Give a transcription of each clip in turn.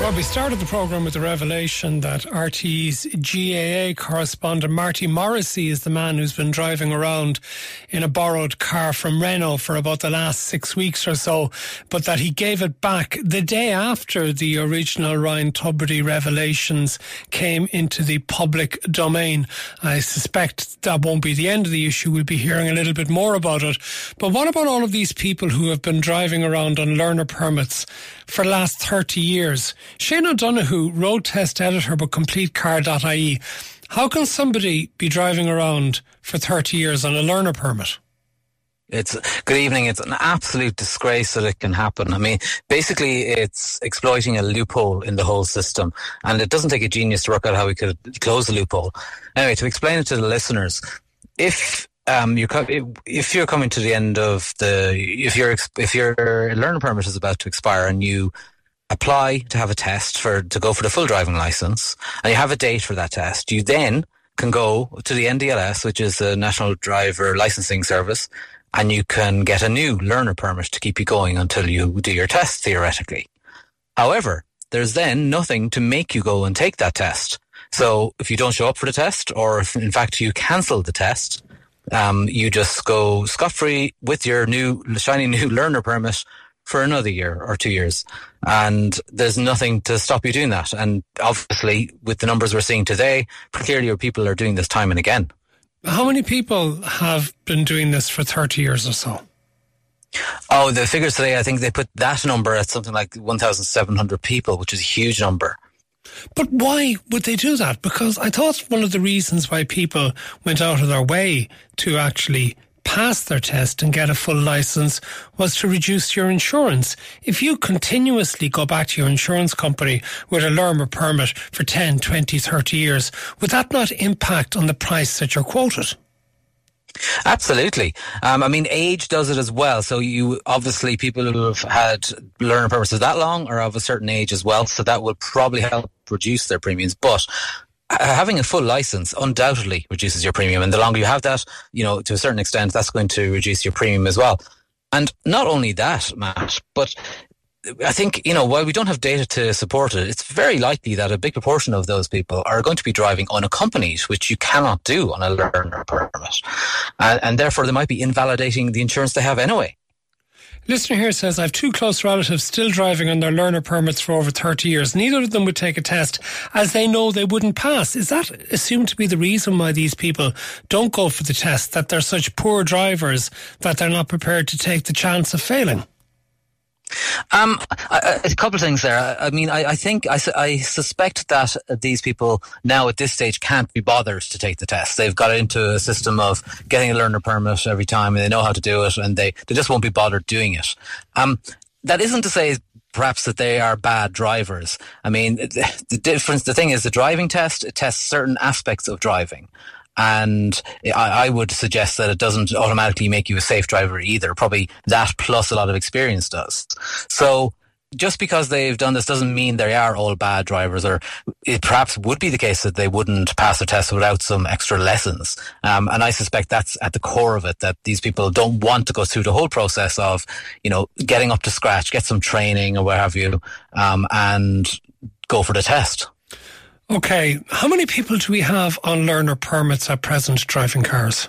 Well, we started the programme with the revelation that RTÉ's GAA correspondent Marty Morrissey is the man who's been driving around in a borrowed car from Renault for about the last six weeks or so, but that he gave it back the day after the original Ryan Tubridy revelations came into the public domain. I suspect that won't be the end of the issue. We'll be hearing a little bit more about it. But what about all of these people who have been driving around on learner permits for the last 30 years? Shane O'Donoghue, road test editor with CompleteCar.ie. How can somebody be driving around for 30 years on a learner permit? It's good evening. It's an absolute disgrace that it can happen. I mean, basically, it's exploiting a loophole in the whole system, and it doesn't take a genius to work out how we could close the loophole. Anyway, to explain it to the listeners, if um, you're if you're coming to the end of the if your if your learner permit is about to expire and you apply to have a test for to go for the full driving license, and you have a date for that test. You then can go to the NDLS, which is the National Driver Licensing Service, and you can get a new learner permit to keep you going until you do your test theoretically. However, there's then nothing to make you go and take that test. So if you don't show up for the test, or if in fact you cancel the test, um, you just go scot free with your new shiny new learner permit for another year or two years. And there's nothing to stop you doing that. And obviously, with the numbers we're seeing today, clearly people are doing this time and again. How many people have been doing this for 30 years or so? Oh, the figures today, I think they put that number at something like 1,700 people, which is a huge number. But why would they do that? Because I thought one of the reasons why people went out of their way to actually pass their test and get a full license was to reduce your insurance. If you continuously go back to your insurance company with a learner permit for 10, 20, 30 years, would that not impact on the price that you're quoted? Absolutely. Um, I mean, age does it as well. So you obviously people who have had learner permits that long are of a certain age as well. So that will probably help reduce their premiums. But Uh, having a full license undoubtedly reduces your premium. And the longer you have that, you know, to a certain extent, that's going to reduce your premium as well. And not only that, Matt, but I think, you know, while we don't have data to support it, it's very likely that a big proportion of those people are going to be driving unaccompanied, which you cannot do on a learner permit. And, and therefore they might be invalidating the insurance they have anyway. Listener here says, I have two close relatives still driving on their learner permits for over 30 years. Neither of them would take a test as they know they wouldn't pass. Is that assumed to be the reason why these people don't go for the test, that they're such poor drivers that they're not prepared to take the chance of failing? Um, couple of things there. I, mean, I, I think I, I, suspect that these people now at this stage can't be bothered to take the test. They've got into a system of getting a learner permit every time, and they know how to do it, and they, they just won't be bothered doing it. Um, that isn't to say perhaps that they are bad drivers. I mean, the difference, the thing is, the driving test tests certain aspects of driving. And I, I, would suggest that it doesn't automatically make you a safe driver either. Probably that plus a lot of experience does. So just because they've done this doesn't mean they are all bad drivers, or it perhaps would be the case that they wouldn't pass the test without some extra lessons. Um, and I suspect that's at the core of it that these people don't want to go through the whole process of, you know, getting up to scratch, get some training or what have you, um, and go for the test. Okay, how many people do we have on learner permits at present driving cars?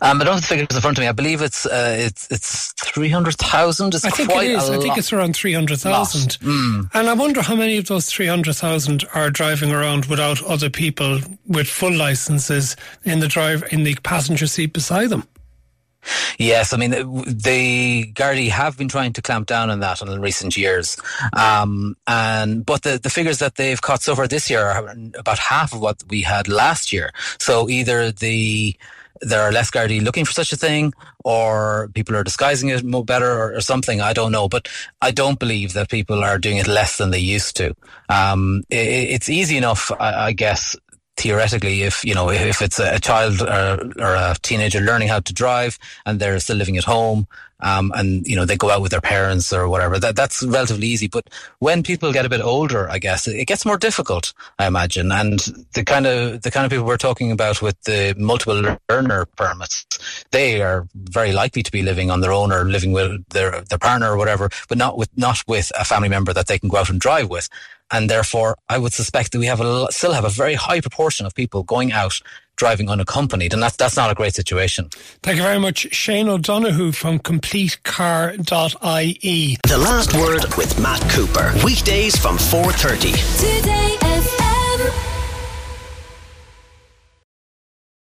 Um, I don't have the figures in front of me. I believe it's uh, it's it's three hundred thousand. I think it is. I think it's around three hundred thousand. Mm. And I wonder how many of those three hundred thousand are driving around without other people with full licenses in the drive in the passenger seat beside them. Yes, I mean the Gardaí have been trying to clamp down on that in recent years, um, and but the, the figures that they've caught so far this year are about half of what we had last year. So either the there are less Gardaí looking for such a thing, or people are disguising it more better, or, or, something. I don't know, but I don't believe that people are doing it less than they used to. Um, it, it's easy enough, I, I guess, theoretically, if you know, if it's a child or, or, a teenager learning how to drive and they're still living at home, um, and you know they go out with their parents or whatever. That that's relatively easy. But when people get a bit older, I guess it gets more difficult. I imagine, and the kind of the kind of people we're talking about with the multiple learner permits, they are very likely to be living on their own or living with their their partner or whatever, but not with not with a family member that they can go out and drive with. And therefore, I would suspect that we have a, still have a very high proportion of people going out driving unaccompanied, and that's that's not a great situation. Thank you very much, Shane O'Donoghue from CompleteCar.ie. The last word with Matt Cooper, weekdays from four thirty. Today FM.